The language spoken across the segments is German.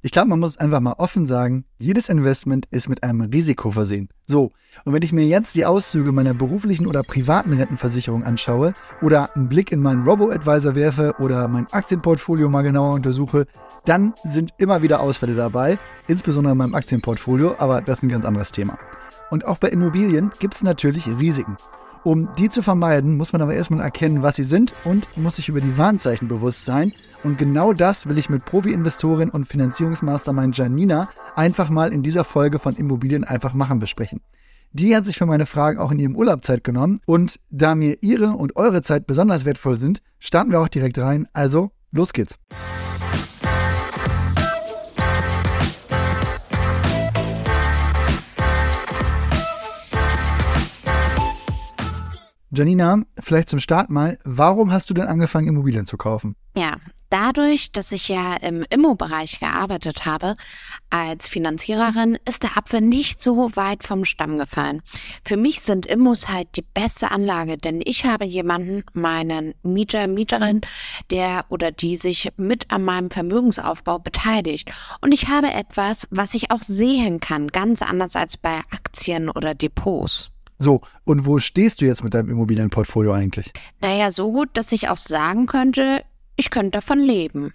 Ich glaube, man muss einfach mal offen sagen, jedes Investment ist mit einem Risiko versehen. So, und wenn ich mir jetzt die Auszüge meiner beruflichen oder privaten Rentenversicherung anschaue oder einen Blick in meinen Robo-Advisor werfe oder mein Aktienportfolio mal genauer untersuche, dann sind immer wieder Ausfälle dabei, insbesondere in meinem Aktienportfolio, aber das ist ein ganz anderes Thema. Und auch bei Immobilien gibt es natürlich Risiken. Um die zu vermeiden, muss man aber erstmal erkennen, was sie sind und muss sich über die Warnzeichen bewusst sein. Und genau das will ich mit Profi-Investorin und Finanzierungsmastermind Janina einfach mal in dieser Folge von Immobilien einfach machen besprechen. Die hat sich für meine Fragen auch in ihrem Urlaub Zeit genommen und da mir ihre und eure Zeit besonders wertvoll sind, starten wir auch direkt rein. Also, los geht's. Janina, vielleicht zum Start mal, warum hast du denn angefangen, Immobilien zu kaufen? Ja, dadurch, dass ich ja im Immo-Bereich gearbeitet habe als Finanziererin, ist der Apfel nicht so weit vom Stamm gefallen. Für mich sind Immos halt die beste Anlage, denn ich habe jemanden, meinen Mieter, Mieterin, der oder die sich mit an meinem Vermögensaufbau beteiligt. Und ich habe etwas, was ich auch sehen kann, ganz anders als bei Aktien oder Depots. So, und wo stehst du jetzt mit deinem Immobilienportfolio eigentlich? Naja, so gut, dass ich auch sagen könnte, ich könnte davon leben.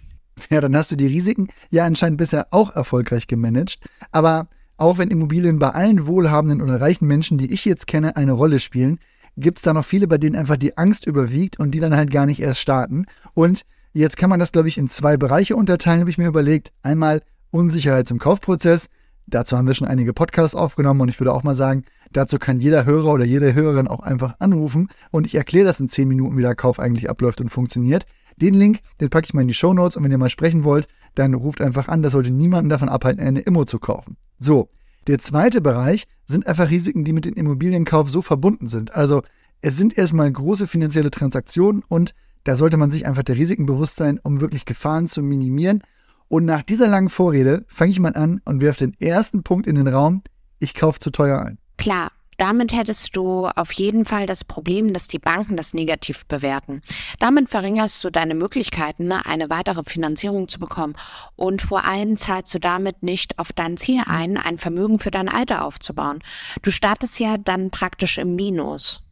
Ja, dann hast du die Risiken ja anscheinend bisher auch erfolgreich gemanagt. Aber auch wenn Immobilien bei allen wohlhabenden oder reichen Menschen, die ich jetzt kenne, eine Rolle spielen, gibt es da noch viele, bei denen einfach die Angst überwiegt und die dann halt gar nicht erst starten. Und jetzt kann man das, glaube ich, in zwei Bereiche unterteilen, habe ich mir überlegt. Einmal Unsicherheit im Kaufprozess. Dazu haben wir schon einige Podcasts aufgenommen und ich würde auch mal sagen, Dazu kann jeder Hörer oder jede Hörerin auch einfach anrufen und ich erkläre das in 10 Minuten, wie der Kauf eigentlich abläuft und funktioniert. Den Link, den packe ich mal in die Show Notes und wenn ihr mal sprechen wollt, dann ruft einfach an. Das sollte niemanden davon abhalten, eine Immo zu kaufen. So, der zweite Bereich sind einfach Risiken, die mit dem Immobilienkauf so verbunden sind. Also es sind erstmal große finanzielle Transaktionen und da sollte man sich einfach der Risiken bewusst sein, um wirklich Gefahren zu minimieren. Und nach dieser langen Vorrede fange ich mal an und werfe den ersten Punkt in den Raum. Ich kaufe zu teuer ein. Klar, damit hättest du auf jeden Fall das Problem, dass die Banken das negativ bewerten. Damit verringerst du deine Möglichkeiten, ne, eine weitere Finanzierung zu bekommen. Und vor allem zahlst du damit nicht auf dein Ziel ein, ein Vermögen für dein Alter aufzubauen. Du startest ja dann praktisch im Minus.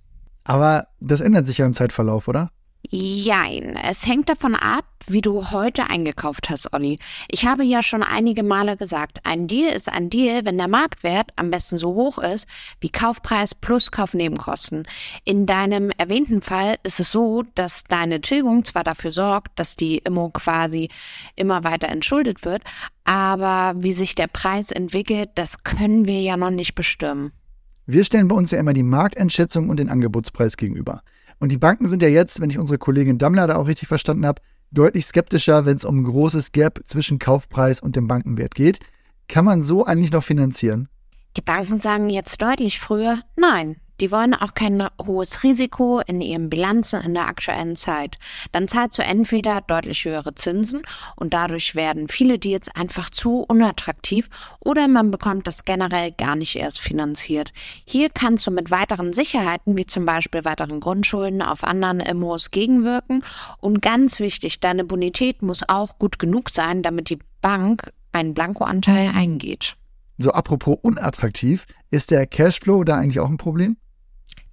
Aber das ändert sich ja im Zeitverlauf, oder? Jein. Es hängt davon ab, wie du heute eingekauft hast, Olli. Ich habe ja schon einige Male gesagt, ein Deal ist ein Deal, wenn der Marktwert am besten so hoch ist wie Kaufpreis plus Kaufnebenkosten. In deinem erwähnten Fall ist es so, dass deine Tilgung zwar dafür sorgt, dass die Immo quasi immer weiter entschuldet wird, aber wie sich der Preis entwickelt, das können wir ja noch nicht bestimmen. Wir stellen bei uns ja immer die Markteinschätzung und den Angebotspreis gegenüber. Und die Banken sind ja jetzt, wenn ich unsere Kollegin Dammler da auch richtig verstanden habe, deutlich skeptischer, wenn es um ein großes Gap zwischen Kaufpreis und dem Bankenwert geht. Kann man so eigentlich noch finanzieren? Die Banken sagen jetzt deutlich früher, nein, die wollen auch kein hohes Risiko in ihren Bilanzen in der aktuellen Zeit. Dann zahlst du entweder deutlich höhere Zinsen und dadurch werden viele Deals einfach zu unattraktiv oder man bekommt das generell gar nicht erst finanziert. Hier kannst du mit weiteren Sicherheiten, wie zum Beispiel weiteren Grundschulden auf anderen Immos gegenwirken und ganz wichtig, deine Bonität muss auch gut genug sein, damit die Bank einen Blankoanteil eingeht. So apropos unattraktiv, ist der Cashflow da eigentlich auch ein Problem?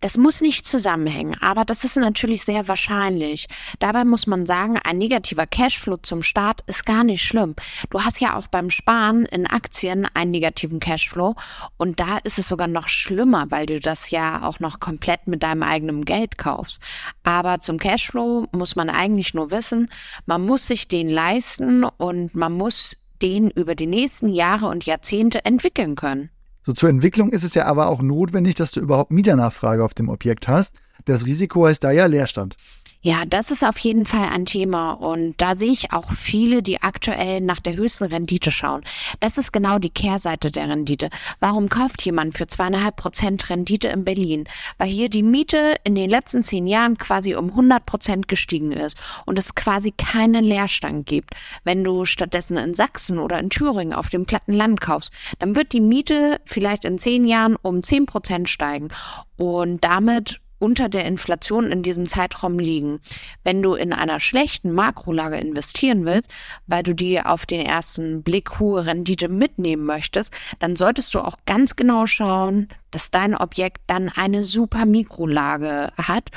Das muss nicht zusammenhängen, aber das ist natürlich sehr wahrscheinlich. Dabei muss man sagen, ein negativer Cashflow zum Start ist gar nicht schlimm. Du hast ja auch beim Sparen in Aktien einen negativen Cashflow und da ist es sogar noch schlimmer, weil du das ja auch noch komplett mit deinem eigenen Geld kaufst. Aber zum Cashflow muss man eigentlich nur wissen, man muss sich den leisten und man muss den über die nächsten Jahre und Jahrzehnte entwickeln können. So zur Entwicklung ist es ja aber auch notwendig, dass du überhaupt Mieternachfrage auf dem Objekt hast. Das Risiko heißt da ja Leerstand. Ja, das ist auf jeden Fall ein Thema und da sehe ich auch viele, die aktuell nach der höchsten Rendite schauen. Das ist genau die Kehrseite der Rendite. Warum kauft jemand für zweieinhalb Prozent Rendite in Berlin? Weil hier die Miete in den letzten zehn Jahren quasi um 100 Prozent gestiegen ist und es quasi keinen Leerstand gibt. Wenn du stattdessen in Sachsen oder in Thüringen auf dem platten Land kaufst, dann wird die Miete vielleicht in zehn Jahren um zehn Prozent steigen und damit unter der Inflation in diesem Zeitraum liegen. Wenn du in einer schlechten Makrolage investieren willst, weil du dir auf den ersten Blick hohe Rendite mitnehmen möchtest, dann solltest du auch ganz genau schauen, dass dein Objekt dann eine super Mikrolage hat,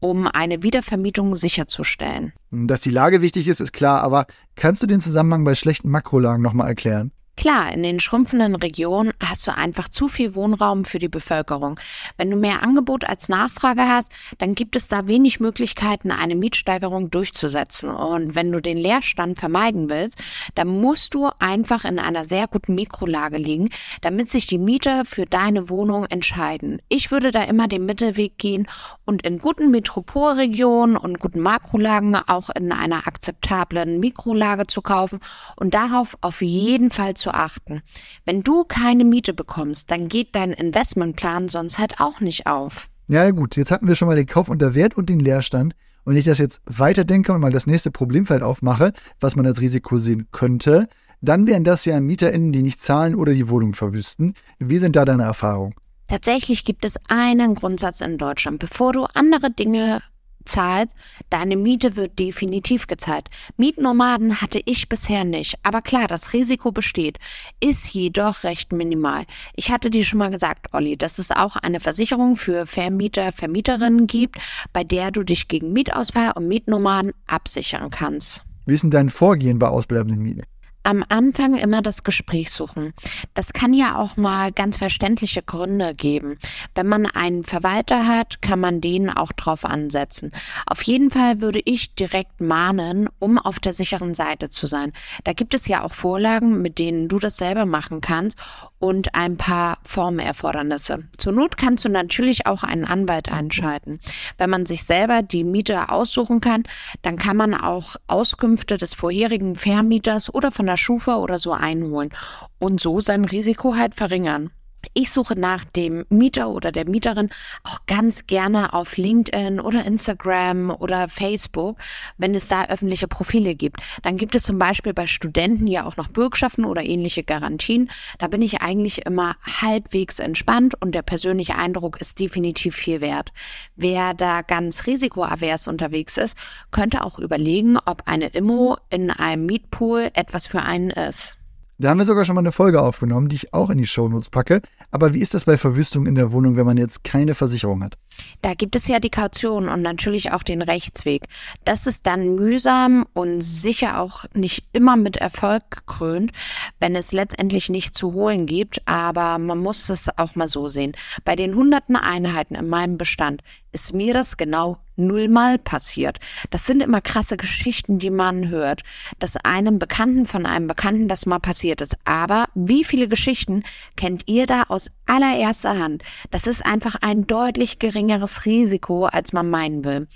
um eine Wiedervermietung sicherzustellen. Dass die Lage wichtig ist, ist klar, aber kannst du den Zusammenhang bei schlechten Makrolagen nochmal erklären? Klar, in den schrumpfenden Regionen hast du einfach zu viel Wohnraum für die Bevölkerung. Wenn du mehr Angebot als Nachfrage hast, dann gibt es da wenig Möglichkeiten, eine Mietsteigerung durchzusetzen. Und wenn du den Leerstand vermeiden willst, dann musst du einfach in einer sehr guten Mikrolage liegen, damit sich die Mieter für deine Wohnung entscheiden. Ich würde da immer den Mittelweg gehen und in guten Metropolregionen und guten Makrolagen auch in einer akzeptablen Mikrolage zu kaufen und darauf auf jeden Fall zu zu achten. Wenn du keine Miete bekommst, dann geht dein Investmentplan sonst halt auch nicht auf. Ja, gut, jetzt hatten wir schon mal den Kauf unter Wert und den Leerstand. Und wenn ich das jetzt weiterdenke und mal das nächste Problemfeld aufmache, was man als Risiko sehen könnte, dann wären das ja MieterInnen, die nicht zahlen oder die Wohnung verwüsten. Wie sind da deine Erfahrungen? Tatsächlich gibt es einen Grundsatz in Deutschland. Bevor du andere Dinge zahlt, deine Miete wird definitiv gezahlt. Mietnomaden hatte ich bisher nicht. Aber klar, das Risiko besteht, ist jedoch recht minimal. Ich hatte dir schon mal gesagt, Olli, dass es auch eine Versicherung für Vermieter, Vermieterinnen gibt, bei der du dich gegen Mietausfall und Mietnomaden absichern kannst. Wie ist denn dein Vorgehen bei ausbleibenden Mieten? Am Anfang immer das Gespräch suchen. Das kann ja auch mal ganz verständliche Gründe geben. Wenn man einen Verwalter hat, kann man den auch drauf ansetzen. Auf jeden Fall würde ich direkt mahnen, um auf der sicheren Seite zu sein. Da gibt es ja auch Vorlagen, mit denen du das selber machen kannst und ein paar Formerfordernisse. Zur Not kannst du natürlich auch einen Anwalt einschalten. Wenn man sich selber die Miete aussuchen kann, dann kann man auch Auskünfte des vorherigen Vermieters oder von der Schufa oder so einholen und so sein Risiko halt verringern. Ich suche nach dem Mieter oder der Mieterin auch ganz gerne auf LinkedIn oder Instagram oder Facebook, wenn es da öffentliche Profile gibt. Dann gibt es zum Beispiel bei Studenten ja auch noch Bürgschaften oder ähnliche Garantien. Da bin ich eigentlich immer halbwegs entspannt und der persönliche Eindruck ist definitiv viel wert. Wer da ganz risikoavers unterwegs ist, könnte auch überlegen, ob eine Immo in einem Mietpool etwas für einen ist. Da haben wir sogar schon mal eine Folge aufgenommen, die ich auch in die Shownotes packe. Aber wie ist das bei Verwüstung in der Wohnung, wenn man jetzt keine Versicherung hat? Da gibt es ja die Kaution und natürlich auch den Rechtsweg. Das ist dann mühsam und sicher auch nicht immer mit Erfolg gekrönt, wenn es letztendlich nicht zu holen gibt. Aber man muss es auch mal so sehen. Bei den hunderten Einheiten in meinem Bestand ist mir das genau nullmal passiert. Das sind immer krasse Geschichten, die man hört, dass einem Bekannten von einem Bekannten das mal passiert ist. Aber wie viele Geschichten kennt ihr da aus allererster Hand? Das ist einfach ein deutlich geringeres Risiko, als man meinen will.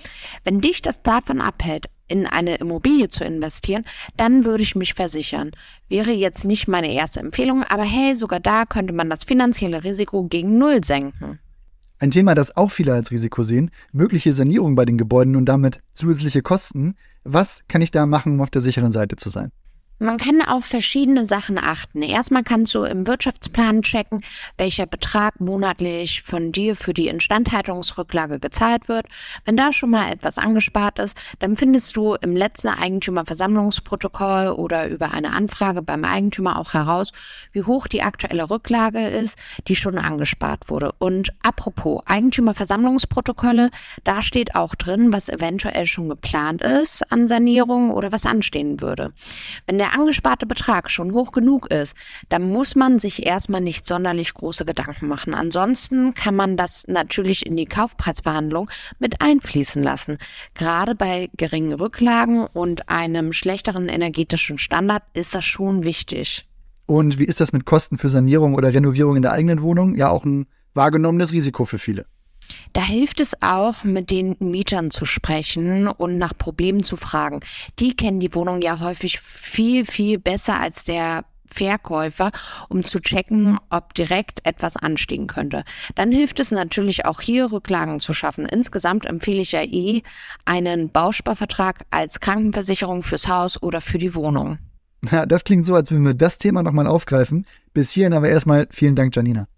Wenn dich das davon abhält, in eine Immobilie zu investieren, dann würde ich mich versichern. Wäre jetzt nicht meine erste Empfehlung, aber hey, sogar da könnte man das finanzielle Risiko gegen Null senken. Ein Thema, das auch viele als Risiko sehen, mögliche Sanierung bei den Gebäuden und damit zusätzliche Kosten. Was kann ich da machen, um auf der sicheren Seite zu sein? Man kann auf verschiedene Sachen achten. Erstmal kannst du im Wirtschaftsplan checken, welcher Betrag monatlich von dir für die Instandhaltungsrücklage gezahlt wird. Wenn da schon mal etwas angespart ist, dann findest du im letzten Eigentümerversammlungsprotokoll oder über eine Anfrage beim Eigentümer auch heraus, wie hoch die aktuelle Rücklage ist, die schon angespart wurde. Und apropos Eigentümerversammlungsprotokolle, da steht auch drin, was eventuell schon geplant ist an Sanierung oder was anstehen würde. Wenn der angesparte Betrag schon hoch genug ist, dann muss man sich erstmal nicht sonderlich große Gedanken machen. Ansonsten kann man das natürlich in die Kaufpreisverhandlung mit einfließen lassen. Gerade bei geringen Rücklagen und einem schlechteren energetischen Standard ist das schon wichtig. Und wie ist das mit Kosten für Sanierung oder Renovierung in der eigenen Wohnung? Ja, auch ein wahrgenommenes Risiko für viele. Da hilft es auch, mit den Mietern zu sprechen und nach Problemen zu fragen. Die kennen die Wohnung ja häufig viel, viel besser als der Verkäufer, um zu checken, ob direkt etwas anstehen könnte. Dann hilft es natürlich auch hier, Rücklagen zu schaffen. Insgesamt empfehle ich ja eh einen Bausparvertrag als Krankenversicherung fürs Haus oder für die Wohnung. Ja, das klingt so, als würden wir das Thema nochmal aufgreifen. Bis hierhin aber erstmal vielen Dank, Janina.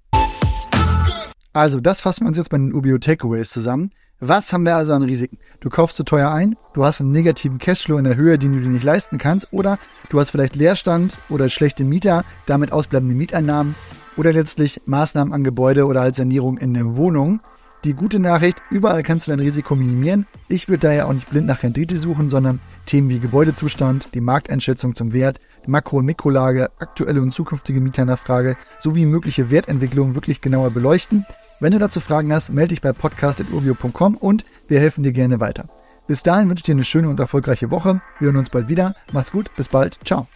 Also, das fassen wir uns jetzt bei den UBO Takeaways zusammen. Was haben wir also an Risiken? Du kaufst zu teuer ein, du hast einen negativen Cashflow in der Höhe, den du dir nicht leisten kannst, oder du hast vielleicht Leerstand oder schlechte Mieter, damit ausbleibende Mieteinnahmen oder letztlich Maßnahmen an Gebäude oder als Sanierung in der Wohnung. Die gute Nachricht, überall kannst du dein Risiko minimieren. Ich würde daher auch nicht blind nach Rendite suchen, sondern Themen wie Gebäudezustand, die Markteinschätzung zum Wert, Makro- und Mikrolage, aktuelle und zukünftige Mieternachfrage sowie mögliche Wertentwicklungen wirklich genauer beleuchten. Wenn du dazu Fragen hast, melde dich bei podcast.urbio.com und wir helfen dir gerne weiter. Bis dahin wünsche ich dir eine schöne und erfolgreiche Woche. Wir hören uns bald wieder. Macht's gut, bis bald. Ciao.